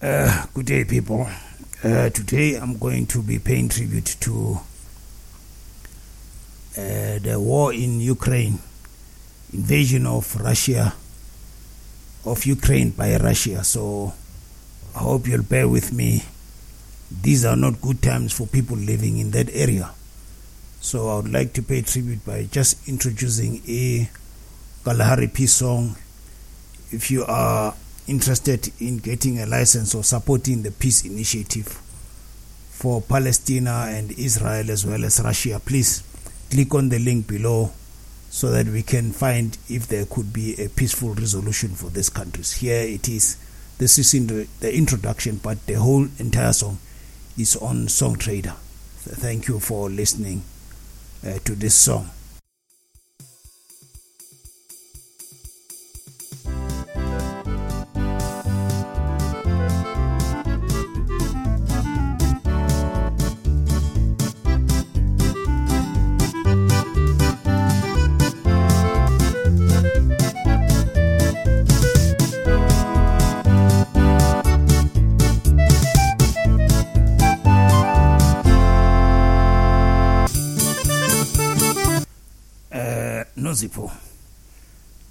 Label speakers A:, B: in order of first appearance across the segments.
A: Uh, good day, people. Uh, today I'm going to be paying tribute to uh, the war in Ukraine, invasion of Russia, of Ukraine by Russia. So I hope you'll bear with me. These are not good times for people living in that area. So I would like to pay tribute by just introducing a Kalahari peace song. If you are interested in getting a license or supporting the peace initiative for Palestine and Israel as well as Russia, please click on the link below so that we can find if there could be a peaceful resolution for these countries. Here it is. This is in the, the introduction, but the whole entire song is on Songtradr. So thank you for listening uh, to this song. Eh nozipho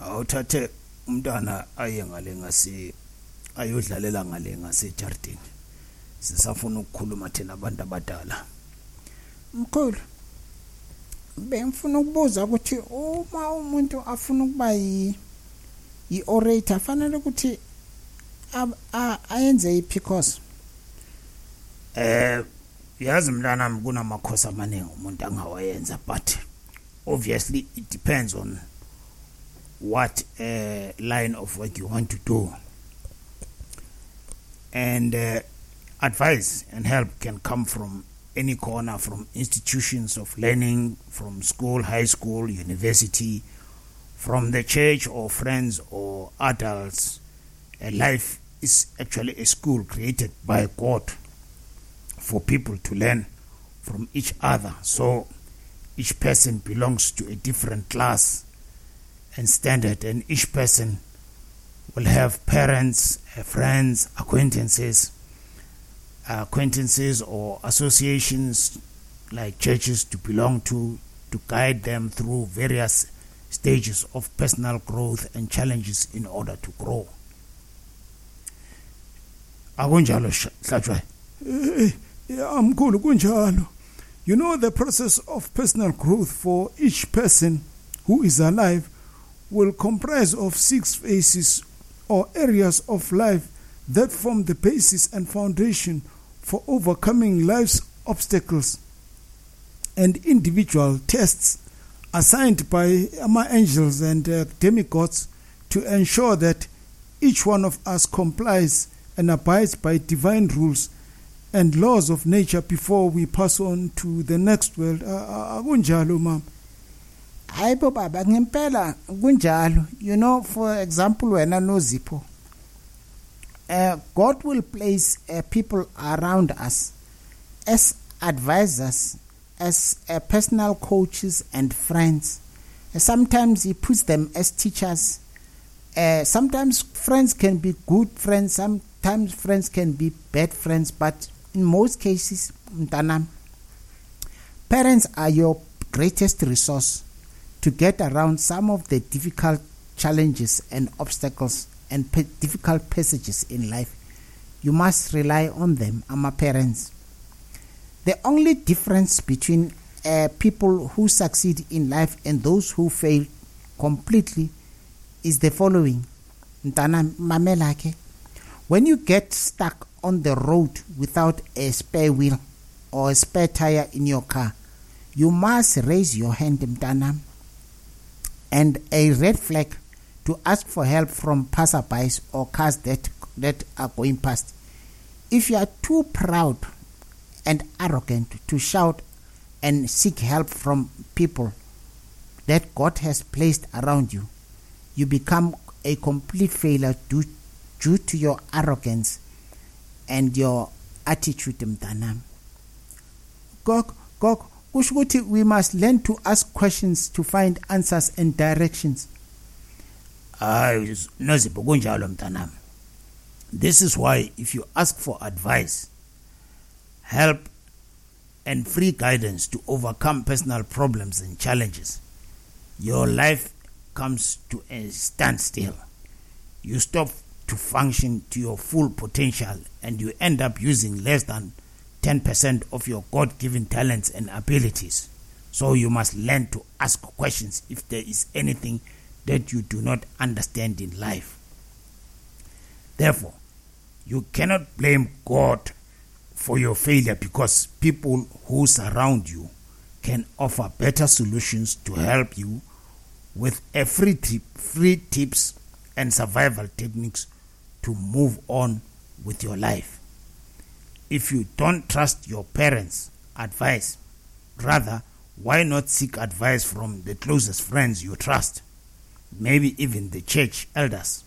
A: awuthathe umntwana aye ngale ngasi ayodlalela ngale ngasejardini sisafuna ukukhuluma thina abantu abadala.
B: Mkhulu bengifuna ukubuza ukuthi uma umuntu afuna ukuba yi yi-orator fanele ukuthi ab- a- ayenze iphi course?
A: Eh yazi mntanami kunamakhosi amaningi umuntu angawayenza but obviously it depends on what uh, line of work you want to do and uh, advice and help can come from any corner from institutions of learning from school high school university from the church or friends or adults a life is actually a school created by god for people to learn from each other. So each person belongs to a different class and standard, and each person will have parents, uh, friends, acquaintances, acquaintances or associations like churches to belong to to guide them through various stages of personal growth and challenges in order to grow. Akunjalo Sh- Hlatshwayo?
C: Eh, yeah, mkhulu kunjalo you know the process of personal growth for each person who is alive will comprise of six phases or areas of life that form the basis and foundation for overcoming life's obstacles and individual tests assigned by ama angels and uh, demigods to ensure that each one of us complies and abides by divine rules and laws of nature before we pass on to the next world. Akunjalo mama
B: hayi bo baba ngempela kunjalo. You know for example wena nozipho uh, god will place uh, people around us as advisors as uh, personal coaches and friends. Sometimes he puts them as teachers. Sometimes friends can be good friends sometimes friends can be bad friends but in most cases parents are your greatest resource to get around some of the difficult challenges and obstacles and difficult passages in life. You must rely on them ama parents. The only difference between uh, people who succeed in life and those who fail completely is the following. When you get stuck on the road without a spare wheel or a spare tire in your car. You must raise your hand mntanam and a red flag to ask for help from passerbys or cars that that are going past. If you are too proud and arrogant to shout and seek help from people that God has placed around you, you become a complete failure due, due to your arrogance and your attitude mntanami gok gok kusho we must learn to ask questions to find answers and directions.
A: Hayi nozipho kunjalo mntanami This is why, if you ask for advice, help, and free guidance to overcome personal problems and challenges, your life comes to a standstill. You stop to function to your full potential and you end up using less than 10% of your God given talents and abilities. So you must learn to ask questions if there is anything that you do not understand in life. Therefore, you cannot blame God for your failure because people who surround you can offer better solutions to help you with free, tip, free tips and survival techniques to move on with your life. If you don't trust your parents' advice, rather, why not seek advice from the closest friends you trust? Maybe even the church elders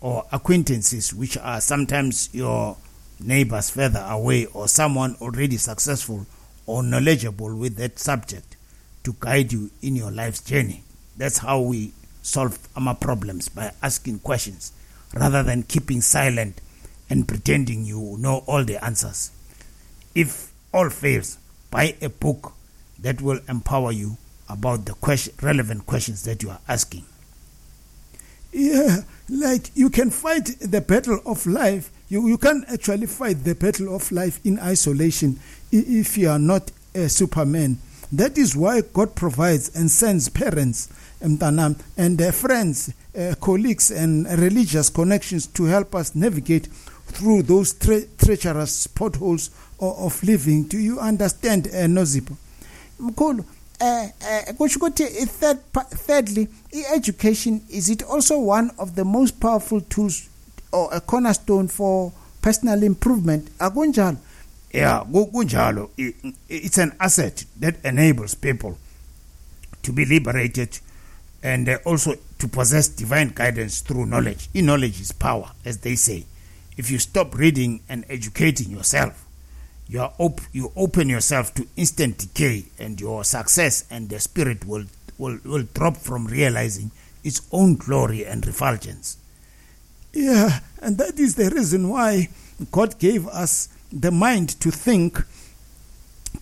A: or acquaintances, which are sometimes your neighbors further away or someone already successful or knowledgeable with that subject to guide you in your life's journey. That's how we solve our problems by asking questions rather than keeping silent and pretending you know all the answers. If all fails, buy a book that will empower you about the question, relevant questions that you are asking.
C: Yeah, like you can fight the battle of life. You, you can't actually fight the battle of life in isolation if you are not a superman. That is why God provides and sends parents and their friends, uh, colleagues, and religious connections to help us navigate through those tre- treacherous potholes of, of living. Do you understand, uh, Nozipho?
B: Mkulu, uh, uh, third, thirdly, education is it also one of the most powerful tools or a cornerstone for personal improvement? Akunjalo.
A: Yeah, kunjalo. It's an asset that enables people to be liberated and uh, also to possess divine guidance through knowledge. In knowledge is power, as they say. If you stop reading and educating yourself, you, are op- you open yourself to instant decay, and your success and the spirit will, will, will drop from realizing its own glory and refulgence.
C: Yeah, and that is the reason why God gave us the mind to think,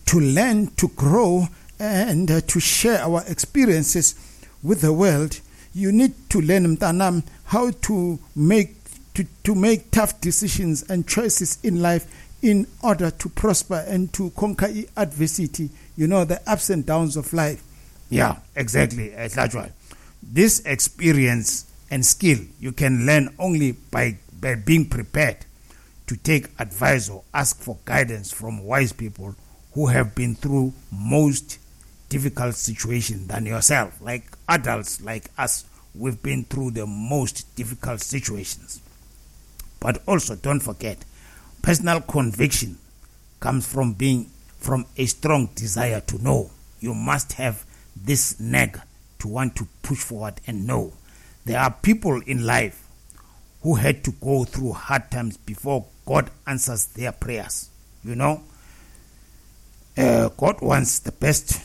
C: to learn, to grow, and uh, to share our experiences with the world. You need to learn mtanam how to make to, to make tough decisions and choices in life in order to prosper and to conquer adversity, you know, the ups and downs of life.
A: Yeah, exactly. This experience and skill you can learn only by, by being prepared to take advice or ask for guidance from wise people who have been through most difficult situation than yourself. Like adults like us, we've been through the most difficult situations. But also don't forget Personal conviction comes from being from a strong desire to know. You must have this nag to want to push forward and know. There are people in life who had to go through hard times before God answers their prayers. You know, uh, God wants the best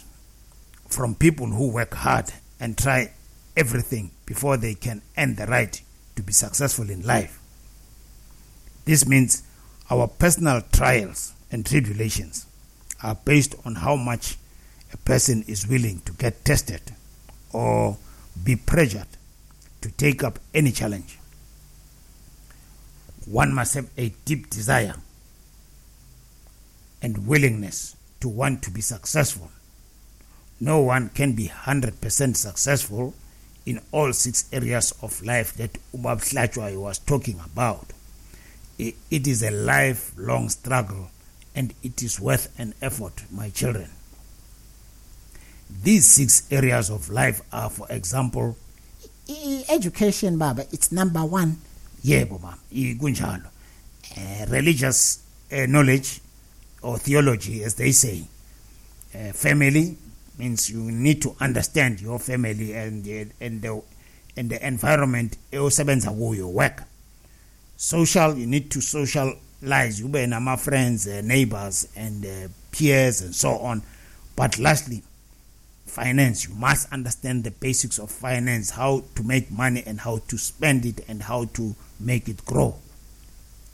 A: from people who work hard and try everything before they can earn the right to be successful in life. This means our personal trials and tribulations are based on how much a person is willing to get tested or be pressured to take up any challenge. One must have a deep desire and willingness to want to be successful. No one can be 100% successful in all six areas of life that Ubab Hlatshwayo was talking about it is a lifelong struggle and it is worth an effort, my children. These six areas of life are, for example,
B: education, Baba, it's number one.
A: Yebo, ma'am, kunjalo. Uh, religious uh, knowledge or theology, as they say. Uh, family means you need to understand your family and, and, the, and the environment osebenza kuyo work. Social you need to socialize. You be nama friends uh, neighbors and uh, peers and so on. But lastly finance. You must understand the basics of finance how to make money and how to spend it and how to make it grow.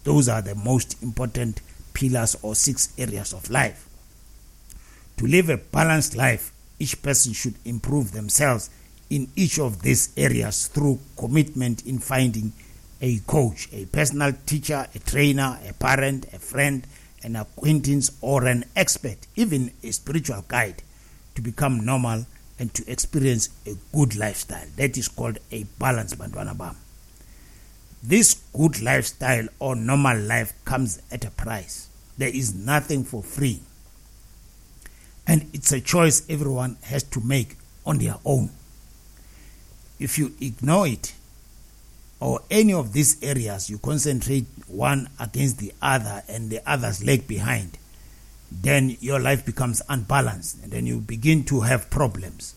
A: Those are the most important pillars or six areas of life. To live a balanced life, each person should improve themselves in each of these areas through commitment in finding a coach, a personal teacher, a trainer, a parent, a friend, an acquaintance, or an expert, even a spiritual guide, to become normal and to experience a good lifestyle. That is called a balance, Bantwana Bam. This good lifestyle or normal life comes at a price. There is nothing for free. And it's a choice everyone has to make on their own. If you ignore it, or any of these areas, you concentrate one against the other and the others lag behind, then your life becomes unbalanced and then you begin to have problems.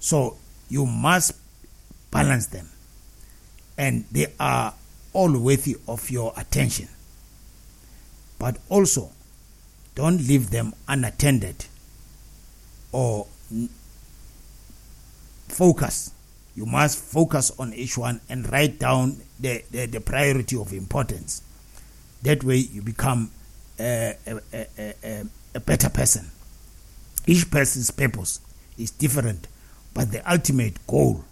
A: So you must balance them, and they are all worthy of your attention. But also, don't leave them unattended or focus you must focus on each one and write down the, the, the priority of importance. That way, you become a, a, a, a better person. Each person's purpose is different, but the ultimate goal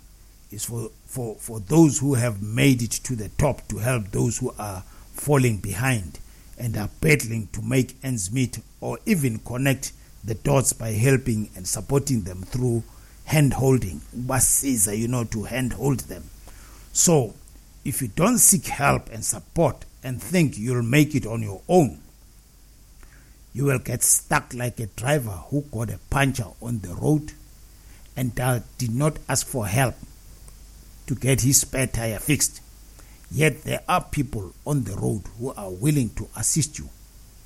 A: is for, for, for those who have made it to the top to help those who are falling behind and are battling to make ends meet or even connect the dots by helping and supporting them through hand holding ubasiza you know to hand hold them. So if you don't seek help and support and think you'll make it on your own you will get stuck like a driver who got a puncture on the road and uh, did not ask for help to get his spare tire fixed yet there are people on the road who are willing to assist you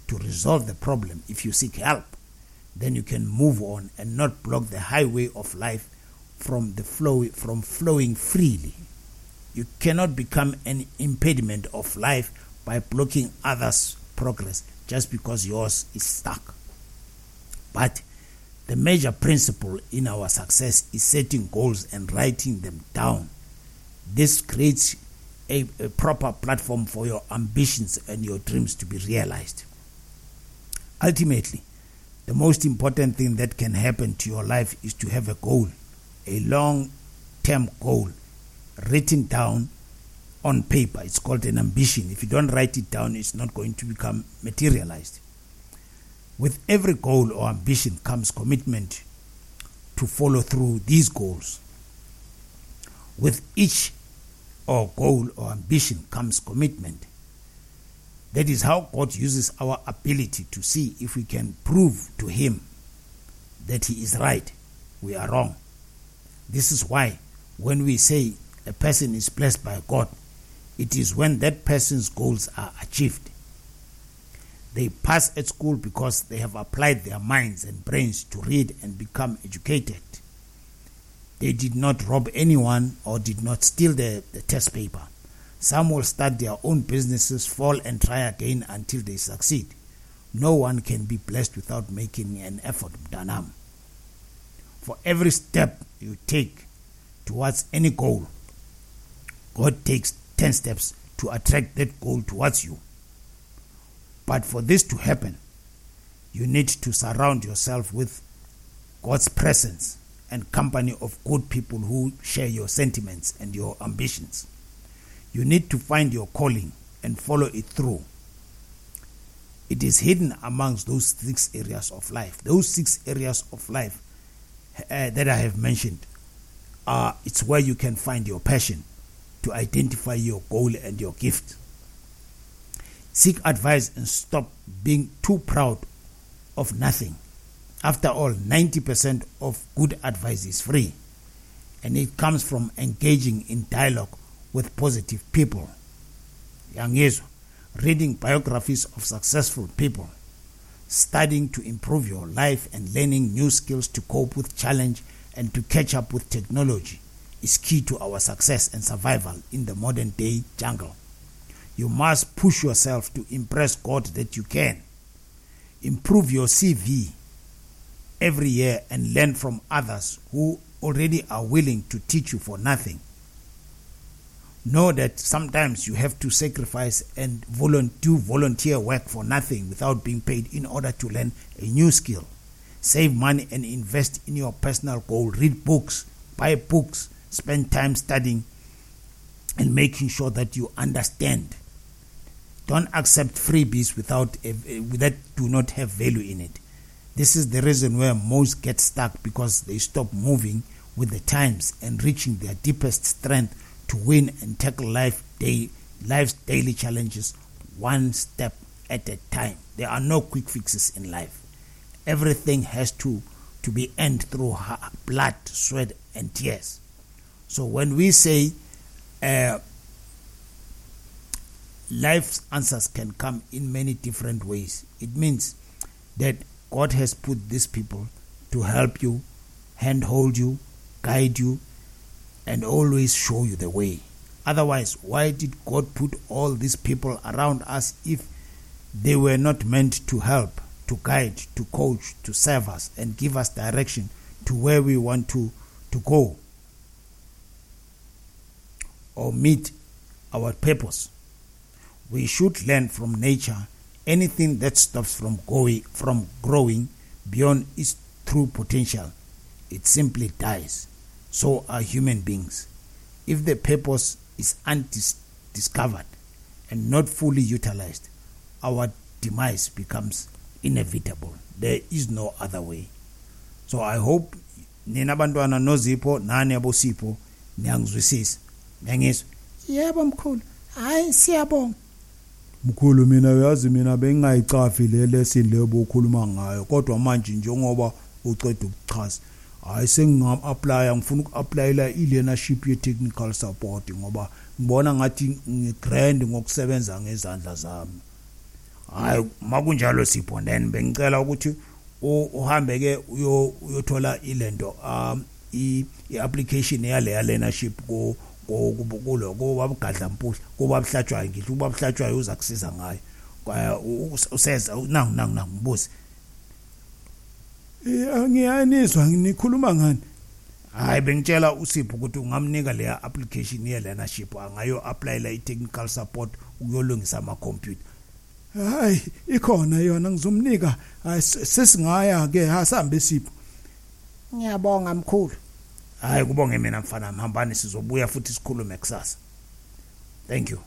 A: to resolve the problem if you seek help then you can move on and not block the highway of life from the flow from flowing freely. You cannot become an impediment of life by blocking others' progress just because yours is stuck. But the major principle in our success is setting goals and writing them down. This creates a, a proper platform for your ambitions and your dreams to be realized. Ultimately, the most important thing that can happen to your life is to have a goal, a long term goal written down on paper. It's called an ambition. If you don't write it down, it's not going to become materialized. With every goal or ambition comes commitment to follow through these goals. With each or goal or ambition comes commitment that is how God uses our ability to see if we can prove to Him that He is right, we are wrong. This is why when we say a person is blessed by God, it is when that person's goals are achieved. They pass at school because they have applied their minds and brains to read and become educated. They did not rob anyone or did not steal the, the test paper. Some will start their own businesses, fall, and try again until they succeed. No one can be blessed without making an effort, Danam. For every step you take towards any goal, God takes 10 steps to attract that goal towards you. But for this to happen, you need to surround yourself with God's presence and company of good people who share your sentiments and your ambitions. You need to find your calling and follow it through. It is hidden amongst those six areas of life. Those six areas of life uh, that I have mentioned are it's where you can find your passion to identify your goal and your gift. Seek advice and stop being too proud of nothing. After all, 90% of good advice is free and it comes from engaging in dialogue with positive people. Yangizwa, reading biographies of successful people, studying to improve your life and learning new skills to cope with challenge and to catch up with technology is key to our success and survival in the modern day jungle. You must push yourself to impress God that you can. Improve your CV every year and learn from others who already are willing to teach you for nothing know that sometimes you have to sacrifice and do volunteer work for nothing without being paid in order to learn a new skill. Save money and invest in your personal goal. Read books, buy books, spend time studying and making sure that you understand. Don't accept freebies without a, that do not have value in it. This is the reason where most get stuck because they stop moving with the times and reaching their deepest strength to win and tackle life day, life's daily challenges one step at a time. There are no quick fixes in life. Everything has to, to be earned through blood, sweat, and tears. So when we say uh, life's answers can come in many different ways, it means that God has put these people to help you, handhold you, guide you, and always show you the way. Otherwise, why did God put all these people around us if they were not meant to help, to guide, to coach, to serve us, and give us direction to where we want to, to go or meet our purpose? We should learn from nature anything that stops from going from growing beyond its true potential. It simply dies so are human beings. If the purpose is undiscovered and not fully utilized, our demise becomes inevitable. There is no other way. So I hope nina bantwana nozipho nani abosipho niyangizwisisa ngiyangizwa
B: yebo mkhulu hayi siyabonga
C: mkhulu mina uyazi mina bengingayicafi le lesson lebo ukhuluma ngayo kodwa manje njengoba uceda ukuchaza hayi sengingam-aplya ngifuna uku-aplayela i-learnership ye-technical support ngoba ngibona ngathi ngigrand ngokusebenza ngezandla zami. Hayi makunjalo sipho then bengicela ukuthi uhambe ke uyothola ilento um i-application yale ya-learnership kulo kubabugadla mpuhla kubabuhlatshwayo ngihle ubabuhlatshwayo uza kusiza ngayo useza nangu nangu nangu mbuzi
A: Eh ngiyanizwa nikhuluma ngani? Hayi bengitshela uSipho ukuthi ungamnika leya application ye learnership angayo applyela i technical support ukuyolungisa ama computer.
C: Hayi ikhona yona ngizomnika sesingaya ke hasambe Sipho.
B: Ngiyabonga mkhulu.
A: Hayi kubonge mina mfana mhambani sizobuya futhi sikhulume kusasa. Thank you.